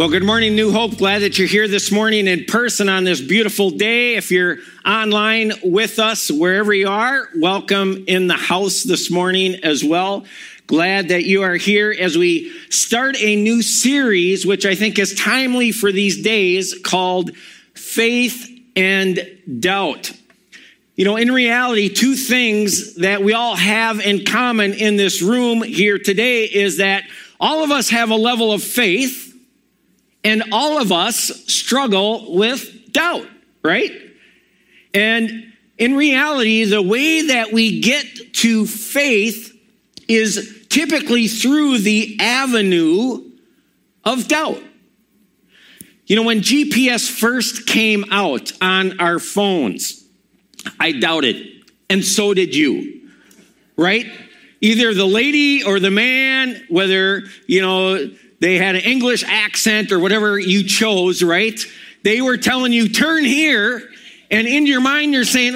Well, good morning, New Hope. Glad that you're here this morning in person on this beautiful day. If you're online with us, wherever you are, welcome in the house this morning as well. Glad that you are here as we start a new series, which I think is timely for these days, called Faith and Doubt. You know, in reality, two things that we all have in common in this room here today is that all of us have a level of faith and all of us struggle with doubt, right? And in reality, the way that we get to faith is typically through the avenue of doubt. You know, when GPS first came out on our phones, I doubted, and so did you, right? Either the lady or the man, whether, you know, they had an English accent or whatever you chose, right? They were telling you, turn here. And in your mind, you're saying,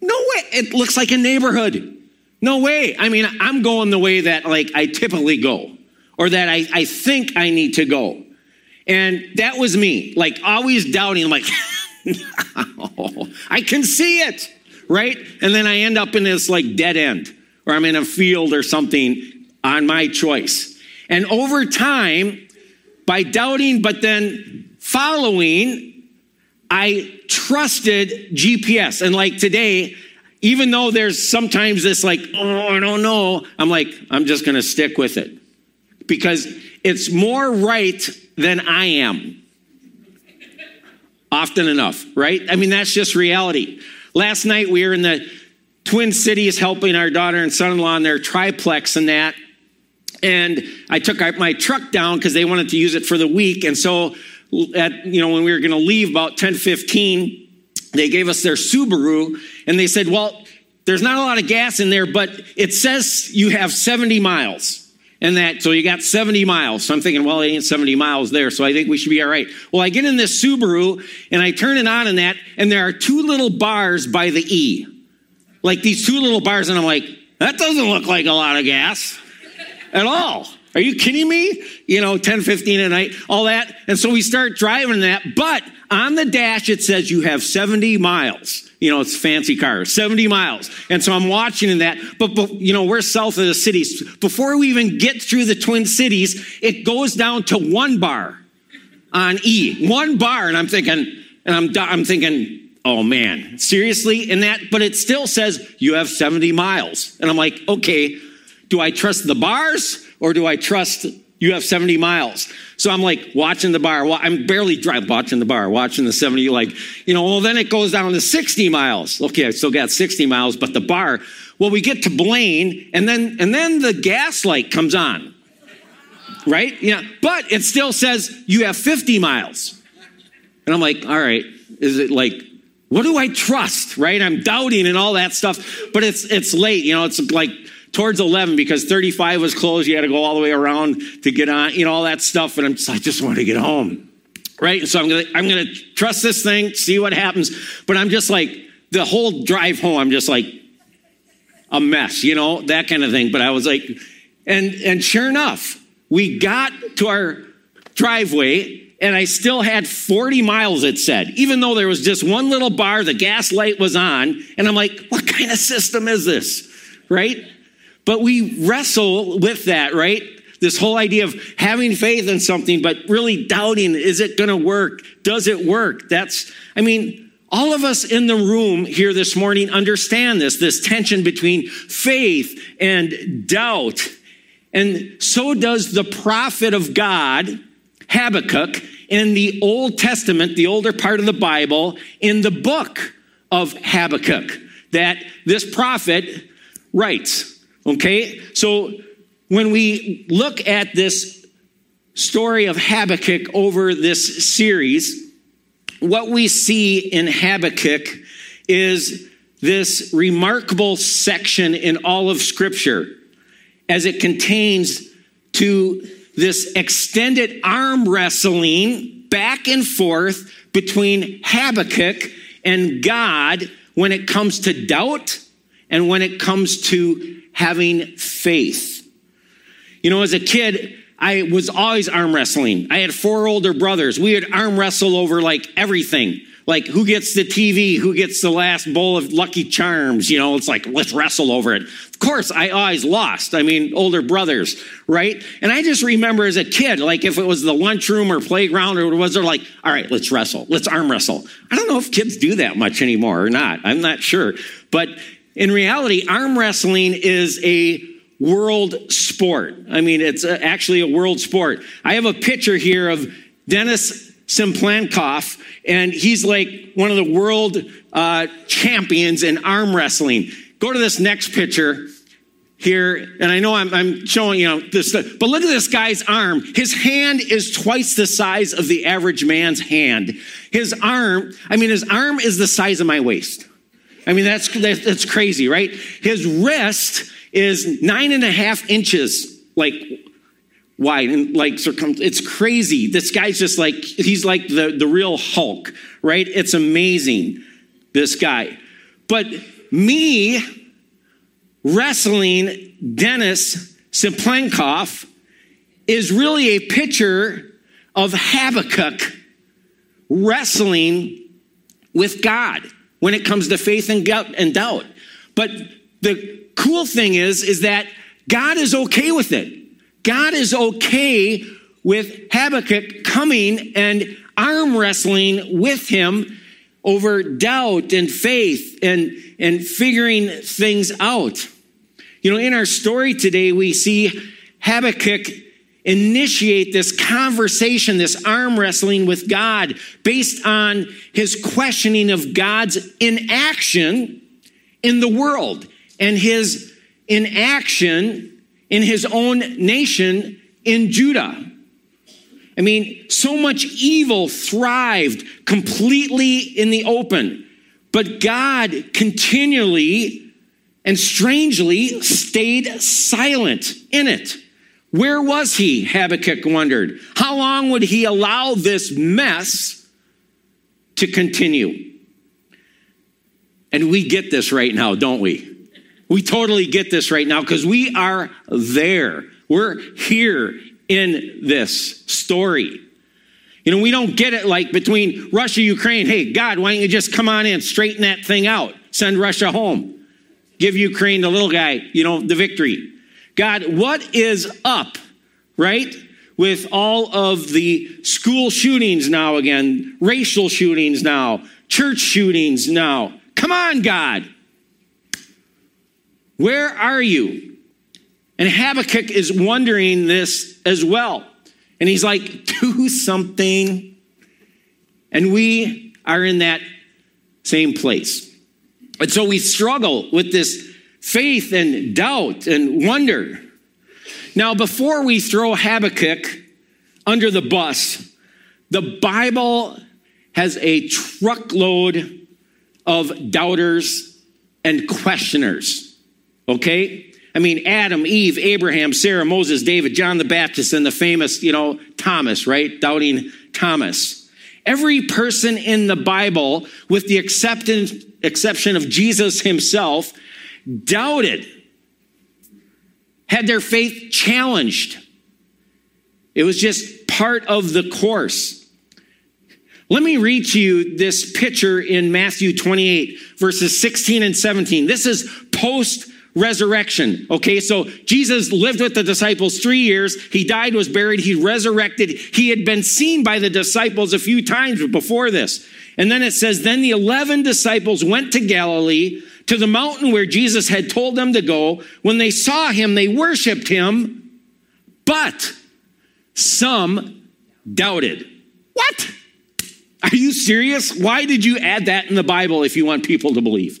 no way. It looks like a neighborhood. No way. I mean, I'm going the way that like I typically go or that I, I think I need to go. And that was me, like always doubting, like, no, I can see it, right? And then I end up in this like dead end or I'm in a field or something on my choice. And over time, by doubting but then following, I trusted GPS. And like today, even though there's sometimes this like, oh, I don't know, I'm like, I'm just going to stick with it because it's more right than I am. Often enough, right? I mean, that's just reality. Last night we were in the Twin Cities helping our daughter and son in law in their triplex and that. And I took my truck down because they wanted to use it for the week. And so, at, you know, when we were going to leave about 10 15, they gave us their Subaru and they said, Well, there's not a lot of gas in there, but it says you have 70 miles. And that, so you got 70 miles. So I'm thinking, well, it ain't 70 miles there, so I think we should be all right. Well, I get in this Subaru and I turn it on in that, and there are two little bars by the E. Like these two little bars, and I'm like, that doesn't look like a lot of gas at all. Are you kidding me? You know, 10, 15 at night, all that. And so we start driving that, but on the dash it says you have 70 miles. You know, it's fancy car, 70 miles. And so I'm watching in that, but, but you know, we're south of the cities. Before we even get through the Twin Cities, it goes down to one bar on E, one bar. And I'm thinking, and I'm, I'm thinking, oh man, seriously? In that, but it still says you have 70 miles. And I'm like, okay, do I trust the bars or do I trust you have 70 miles? So I'm like watching the bar. I'm barely driving, watching the bar, watching the 70, like, you know, well, then it goes down to 60 miles. Okay, I still got 60 miles, but the bar, well, we get to Blaine and then, and then the gas light comes on. Right? Yeah. But it still says you have 50 miles. And I'm like, all right, is it like what do I trust? Right? I'm doubting and all that stuff, but it's it's late. You know, it's like towards 11 because 35 was closed. You had to go all the way around to get on, you know, all that stuff. And I'm just, I just want to get home. Right. And So I'm going to, I'm going to trust this thing, see what happens. But I'm just like, the whole drive home, I'm just like a mess, you know, that kind of thing. But I was like, and, and sure enough, we got to our driveway and I still had 40 miles, it said, even though there was just one little bar, the gas light was on. And I'm like, what kind of system is this? Right? But we wrestle with that, right? This whole idea of having faith in something, but really doubting, is it going to work? Does it work? That's, I mean, all of us in the room here this morning understand this, this tension between faith and doubt. And so does the prophet of God, Habakkuk, in the Old Testament, the older part of the Bible, in the book of Habakkuk, that this prophet writes. Okay? So when we look at this story of Habakkuk over this series, what we see in Habakkuk is this remarkable section in all of Scripture as it contains to this extended arm wrestling back and forth between Habakkuk and God when it comes to doubt and when it comes to having faith. You know, as a kid, I was always arm wrestling. I had four older brothers. We would arm wrestle over like everything. Like who gets the TV, who gets the last bowl of Lucky Charms, you know, it's like let's wrestle over it. Of course, I always lost. I mean, older brothers, right? And I just remember as a kid, like if it was the lunchroom or playground or was there like, all right, let's wrestle. Let's arm wrestle. I don't know if kids do that much anymore or not. I'm not sure. But in reality, arm wrestling is a world sport. I mean, it's actually a world sport. I have a picture here of Denis Cyplenkov, and he's like one of the world uh, champions in arm wrestling. Go to this next picture here, and I know I'm, I'm, showing you know this, but look at this guy's arm. His hand is twice the size of the average man's hand. His arm, I mean, his arm is the size of my waist. I mean, that's that's crazy, right? His wrist is nine and a half inches, like wide and like circum. It's crazy. This guy's just like he's like the the real Hulk, right? It's amazing. This guy, but me wrestling Denis Cyplenkov is really a picture of Habakkuk wrestling with God when it comes to faith and doubt. But the cool thing is, is that God is okay with it. God is okay with Habakkuk coming and arm wrestling with him over doubt and faith and, and figuring things out. You know, in our story today, we see Habakkuk initiate this conversation, this arm wrestling with God based on his questioning of God's inaction in the world and his inaction in his own nation in Judah. I mean, so much evil thrived completely in the open, but God continually and strangely stayed silent in it. Where was he? Habakkuk wondered. How long would he allow this mess to continue? And we get this right now, don't we? We totally get this right now because we are there. We're here in this story. You know, we don't get it like between Russia, Ukraine. Hey, God, why don't you just come on in, straighten that thing out, send Russia home, give Ukraine the little guy, you know, the victory. God, what is up, right? With all of the school shootings now again, racial shootings now, church shootings now. Come on, God. Where are you? And Habakkuk is wondering this as well. And he's like, do something. And we are in that same place. And so we struggle with this faith and doubt and wonder. Now, before we throw Habakkuk under the bus, the Bible has a truckload of doubters and questioners. Okay? I mean, Adam, Eve, Abraham, Sarah, Moses, David, John the Baptist, and the famous, you know, Thomas, right? Doubting Thomas. Every person in the Bible, with the exception of Jesus himself, doubted, had their faith challenged. It was just part of the course. Let me read to you this picture in Matthew 28, verses 16 and 17. This is post resurrection. Okay, so Jesus lived with the disciples three years. He died, was buried, he resurrected. He had been seen by the disciples a few times before this. And then it says, Then the 11 disciples went to Galilee, to the mountain where Jesus had told them to go. When they saw him, they worshiped him, but some doubted. What? Are you serious? Why did you add that in the Bible if you want people to believe?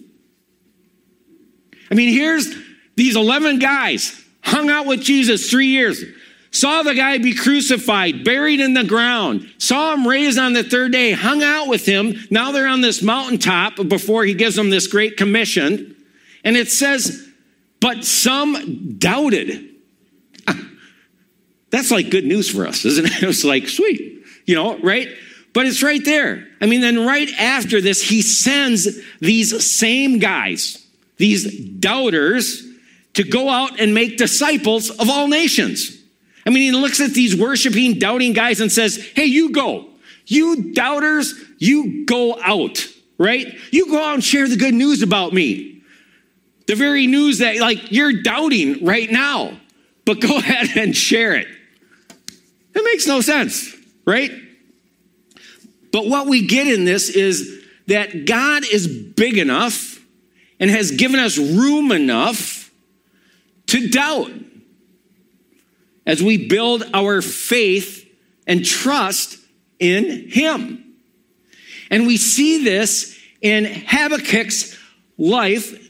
I mean, here's these 11 guys hung out with Jesus three years, saw the guy be crucified, buried in the ground, saw him raised on the third day, hung out with him. Now they're on this mountaintop before he gives them this great commission. And it says, but some doubted. That's like good news for us, isn't it? It's like, sweet, you know, right? But it's right there. I mean, then right after this, he sends these same guys these doubters to go out and make disciples of all nations. I mean, he looks at these worshiping, doubting guys and says, Hey, you go. You doubters, you go out, right? You go out and share the good news about me. The very news that, like, you're doubting right now, but go ahead and share it. It makes no sense, right? But what we get in this is that God is big enough and has given us room enough to doubt as we build our faith and trust in Him. And we see this in Habakkuk's life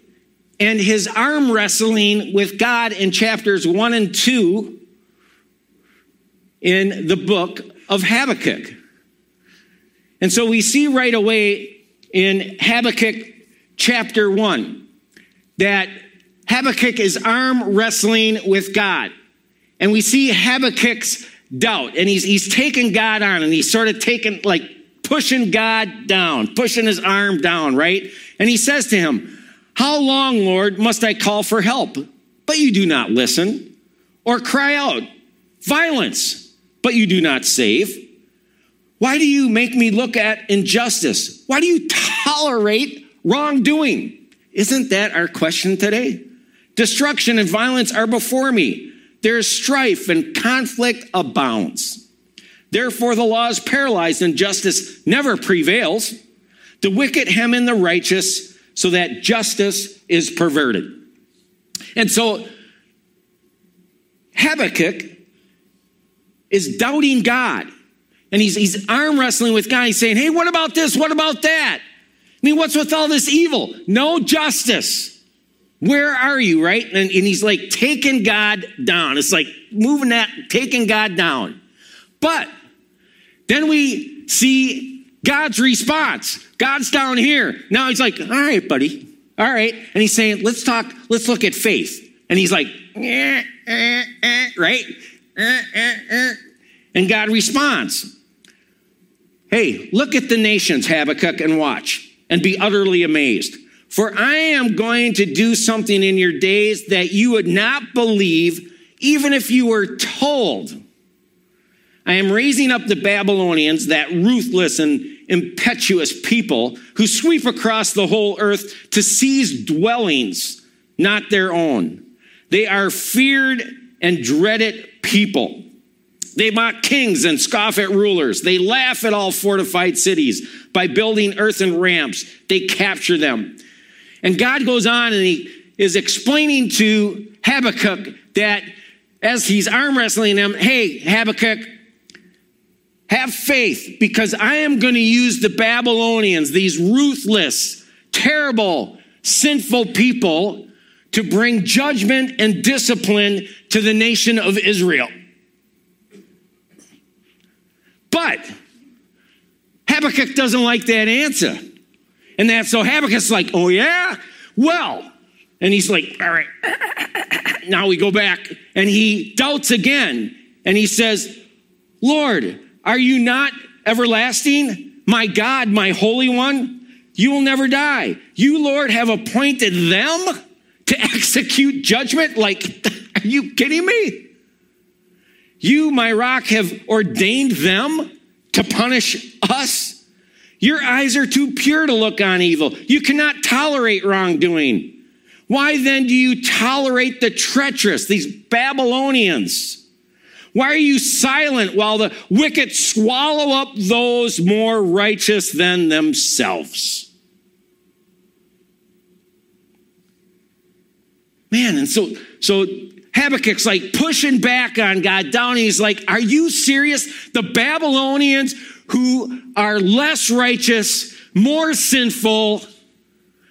and his arm wrestling with God in chapters 1 and 2 in the book of Habakkuk. And so we see right away in Habakkuk chapter 1 that Habakkuk is arm wrestling with God. And we see Habakkuk's doubt, and he's, he's taking God on, and he's sort of taking, like, pushing God down, pushing his arm down, right? And he says to him, How long, Lord, must I call for help? But you do not listen, or cry out, Violence, but you do not save. Why do you make me look at injustice? Why do you tolerate wrongdoing? Isn't that our question today? Destruction and violence are before me. There is strife and conflict abounds. Therefore, the law is paralyzed and justice never prevails. The wicked hem in the righteous so that justice is perverted. And so, Habakkuk is doubting God. And he's, he's arm wrestling with God. He's saying, Hey, what about this? What about that? I mean, what's with all this evil? No justice. Where are you, right? And, and he's like taking God down. It's like moving that, taking God down. But then we see God's response. God's down here. Now he's like, all right, buddy. All right. And he's saying, let's talk, let's look at faith. And he's like, eh, eh, eh, right? And God responds, hey, look at the nations, Habakkuk, and watch and be utterly amazed. For I am going to do something in your days that you would not believe, even if you were told. I am raising up the Babylonians, that ruthless and impetuous people who sweep across the whole earth to seize dwellings, not their own. They are feared and dreaded people. They mock kings and scoff at rulers. They laugh at all fortified cities. By building earthen ramps, they capture them. And God goes on and he is explaining to Habakkuk that as he's arm wrestling him, hey, Habakkuk, have faith because I am going to use the Babylonians, these ruthless, terrible, sinful people, to bring judgment and discipline to the nation of Israel. But Habakkuk doesn't like that answer. And that so Habakkuk's like, oh yeah? Well, and he's like, all right. now we go back and he doubts again and he says, Lord, are you not everlasting? My God, my Holy One, you will never die. You, Lord, have appointed them to execute judgment. Like, are you kidding me? You, my rock, have ordained them to punish us. Your eyes are too pure to look on evil. You cannot tolerate wrongdoing. Why then do you tolerate the treacherous, these Babylonians? Why are you silent while the wicked swallow up those more righteous than themselves? Man, and so so Habakkuk's like pushing back on God down. He's like, Are you serious? The Babylonians who are less righteous, more sinful.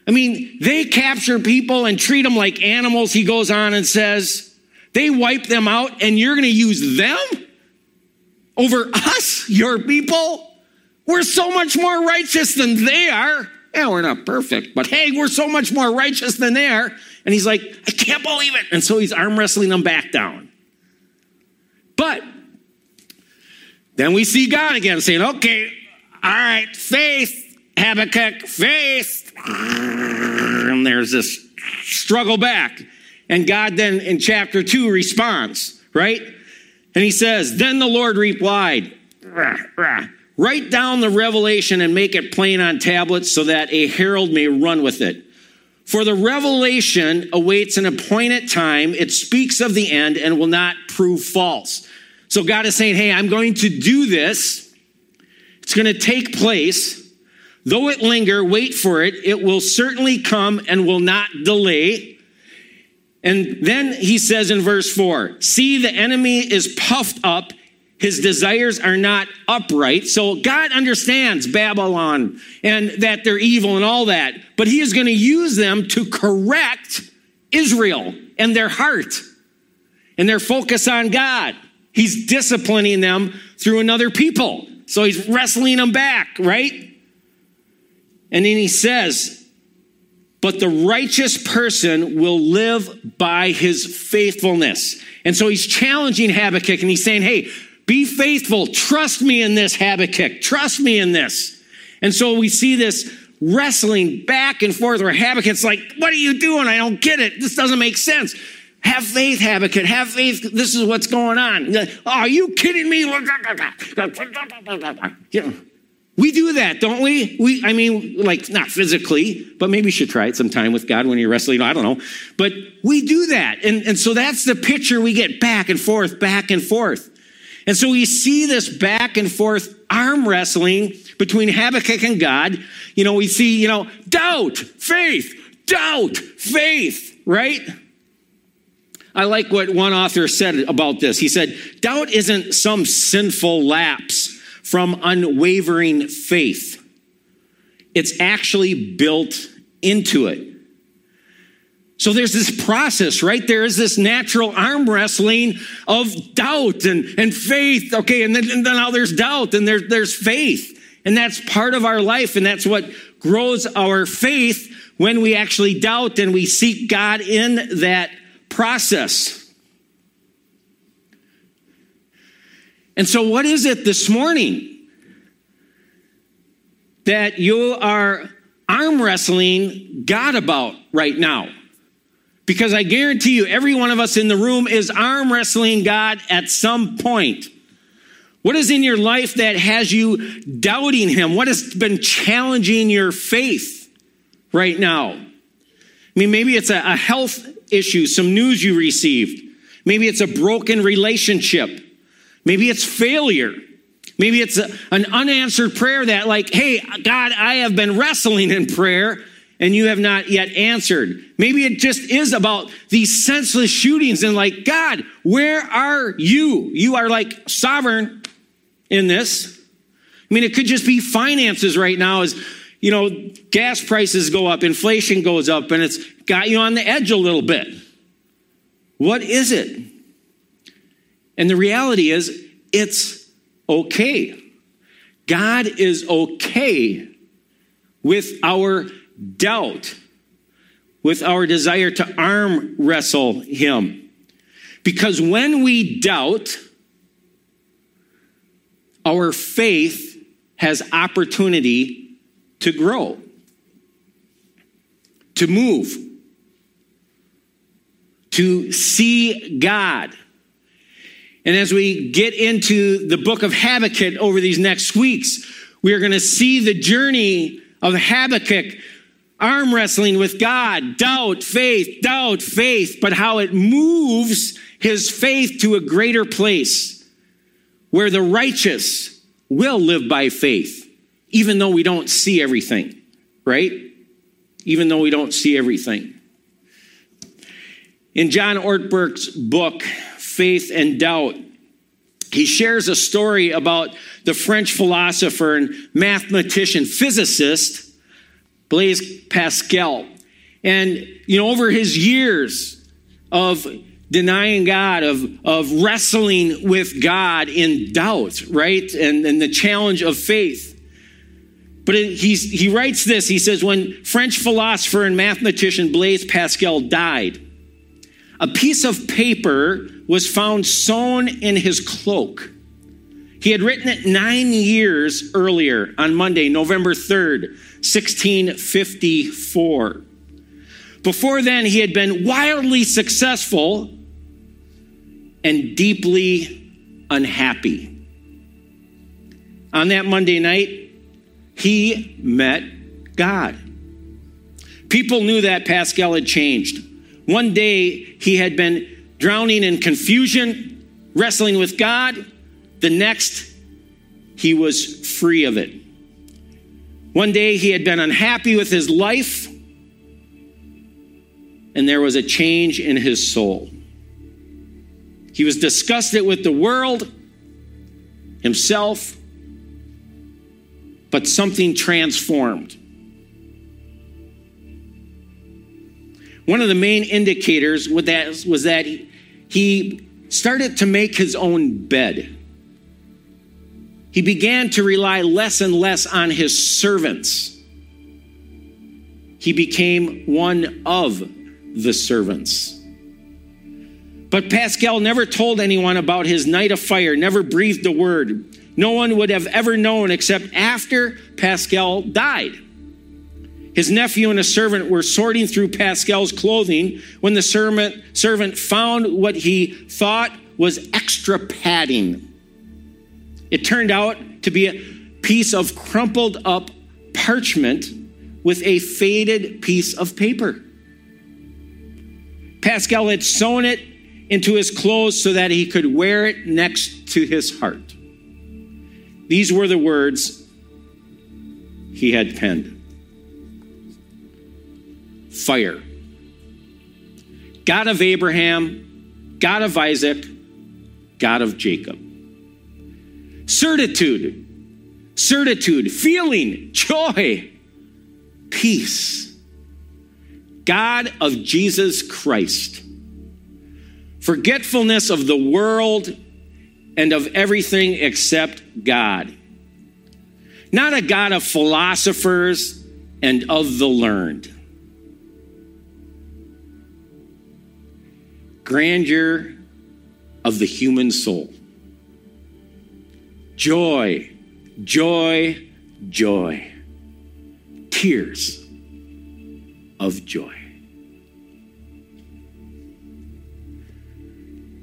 I mean, they capture people and treat them like animals, he goes on and says. They wipe them out, and you're going to use them over us, your people? We're so much more righteous than they are. Yeah, we're not perfect, but hey, we're so much more righteous than they are. And he's like, I can't believe it. And so he's arm wrestling them back down. But then we see God again saying, okay, all right, faith, Habakkuk, faith. And there's this struggle back. And God then in chapter two responds, right? And he says, Then the Lord replied, Write down the revelation and make it plain on tablets so that a herald may run with it. For the revelation awaits an appointed time. It speaks of the end and will not prove false. So God is saying, Hey, I'm going to do this. It's going to take place. Though it linger, wait for it. It will certainly come and will not delay. And then he says in verse 4 See, the enemy is puffed up, his desires are not upright. So God understands Babylon and that they're evil and all that, but he is going to use them to correct Israel and their heart and their focus on God. He's disciplining them through another people. So he's wrestling them back, right? And then he says, but the righteous person will live by his faithfulness. And so he's challenging Habakkuk and he's saying, hey, be faithful. Trust me in this, Habakkuk. Trust me in this. And so we see this wrestling back and forth where Habakkuk's like, what are you doing? I don't get it. This doesn't make sense. Have faith, Habakkuk. Have faith. This is what's going on. Oh, are you kidding me? We do that, don't we? We, I mean, like not physically, but maybe you should try it sometime with God when you're wrestling. I don't know, but we do that, and and so that's the picture we get back and forth, back and forth, and so we see this back and forth arm wrestling between Habakkuk and God. You know, we see, you know, doubt, faith, doubt, faith, right? I like what one author said about this. He said, doubt isn't some sinful lapse from unwavering faith. It's actually built into it. So there's this process, right? There is this natural arm wrestling of doubt and, and faith. Okay, and then, and then now there's doubt and there, there's faith. And that's part of our life, and that's what grows our faith when we actually doubt and we seek God in that process. And so, what is it this morning that you are arm wrestling God about right now? Because I guarantee you, every one of us in the room is arm wrestling God at some point. What is in your life that has you doubting Him? What has been challenging your faith right now? I mean, maybe it's a, health issue, some news you received. Maybe it's a broken relationship. Maybe it's failure. Maybe it's a, an unanswered prayer that, like, hey, God, I have been wrestling in prayer and you have not yet answered. Maybe it just is about these senseless shootings and, like, God, where are you? You are like sovereign in this. I mean, it could just be finances right now as, you know, gas prices go up, inflation goes up, and it's got you on the edge a little bit. What is it? And the reality is, it's okay. God is okay with our doubt, with our desire to arm wrestle Him. Because when we doubt, our faith has opportunity to grow, to move, to see God and as we get into the book of Habakkuk over these next weeks, we are going to see the journey of Habakkuk arm wrestling with God, doubt, faith, doubt, faith, but how it moves his faith to a greater place where the righteous will live by faith, even though we don't see everything, right? Even though we don't see everything. In John Ortberg's book, faith and doubt. He shares a story about the French philosopher and mathematician, physicist, Blaise Pascal. And, you know, over his years of denying God, of, of wrestling with God in doubt, right? And, and the challenge of faith. But it, he writes this he says, when French philosopher and mathematician Blaise Pascal died, a piece of paper was found sewn in his cloak. He had written it nine years earlier on Monday, November 3rd, 1654. Before then, he had been wildly successful and deeply unhappy. On that Monday night, he met God. People knew that Pascal had changed. One day, he had been drowning in confusion, wrestling with God. The next, he was free of it. One day, he had been unhappy with his life, and there was a change in his soul. He was disgusted with the world, himself, but something transformed. One of the main indicators was that, he started to make his own bed. He began to rely less and less on his servants. He became one of the servants. But Pascal never told anyone about his night of fire, never breathed a word. No one would have ever known except after Pascal died. His nephew and a servant were sorting through Pascal's clothing when the servant, servant found what he thought was extra padding. It turned out to be a piece of crumpled up parchment with a faded piece of paper. Pascal had sewn it into his clothes so that he could wear it next to his heart. These were the words he had penned Fire. God of Abraham, God of Isaac, God of Jacob. Certitude, certitude, feeling, joy, peace. God of Jesus Christ forgetfulness of the world and of everything except God. Not a God of philosophers and of the learned. Grandeur of the human soul. Joy, joy, joy. Tears of joy.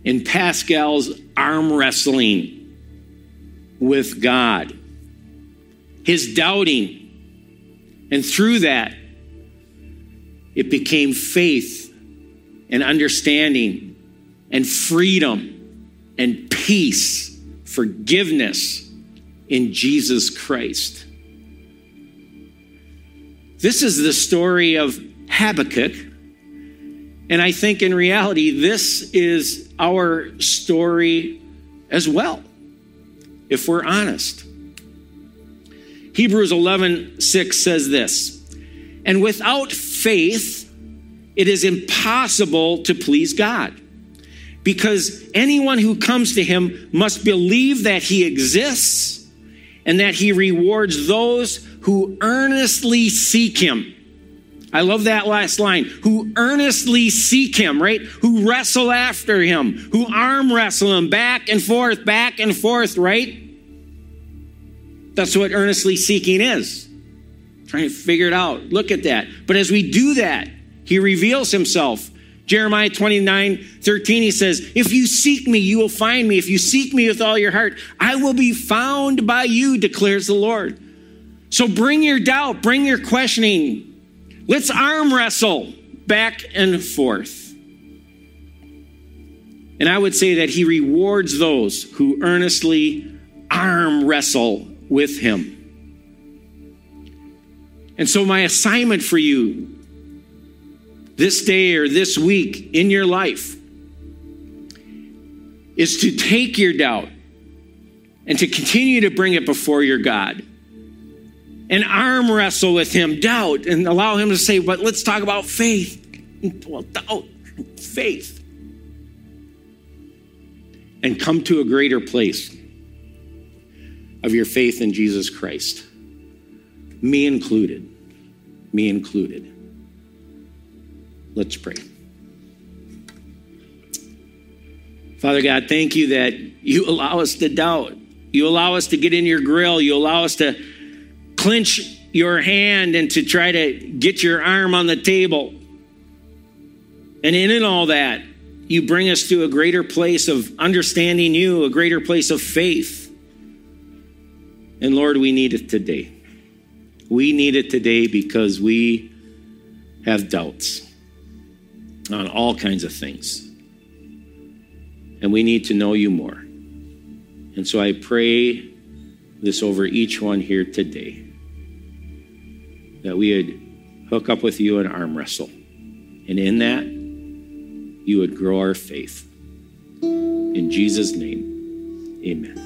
in Pascal's arm wrestling with God, his doubting. And through that, it became faith and understanding and freedom and peace, forgiveness in Jesus Christ. This is the story of Habakkuk. And I think in reality, this is our story as well, if we're honest. Hebrews 11 6 says this, and without faith, it is impossible to please God. Because anyone who comes to him must believe that he exists and that he rewards those who earnestly seek him. I love that last line. Who earnestly seek him, right? Who wrestle after him, who arm wrestle him back and forth, back and forth, right? That's what earnestly seeking is. Trying to figure it out. Look at that. But as we do that, he reveals himself. Jeremiah 29 13, he says, If you seek me, you will find me. If you seek me with all your heart, I will be found by you, declares the Lord. So bring your doubt, bring your questioning, Let's arm wrestle back and forth. And I would say that he rewards those who earnestly arm wrestle with him. And so, my assignment for you this day or this week in your life is to take your doubt and to continue to bring it before your God and arm wrestle with him, doubt, and allow him to say, but let's talk about faith. Well, doubt, faith. And come to a greater place of your faith in Jesus Christ. Me included. Me included. Let's pray. Father God, thank you that you allow us to doubt. You allow us to get in your grill. You allow us to clench your hand and to try to get your arm on the table. And in all that, you bring us to a greater place of understanding you, a greater place of faith. And Lord, we need it today. We need it today because we have doubts on all kinds of things. And we need to know you more. And so I pray this over each one here today that we would hook up with you and arm wrestle. And in that, you would grow our faith. In Jesus' name, amen.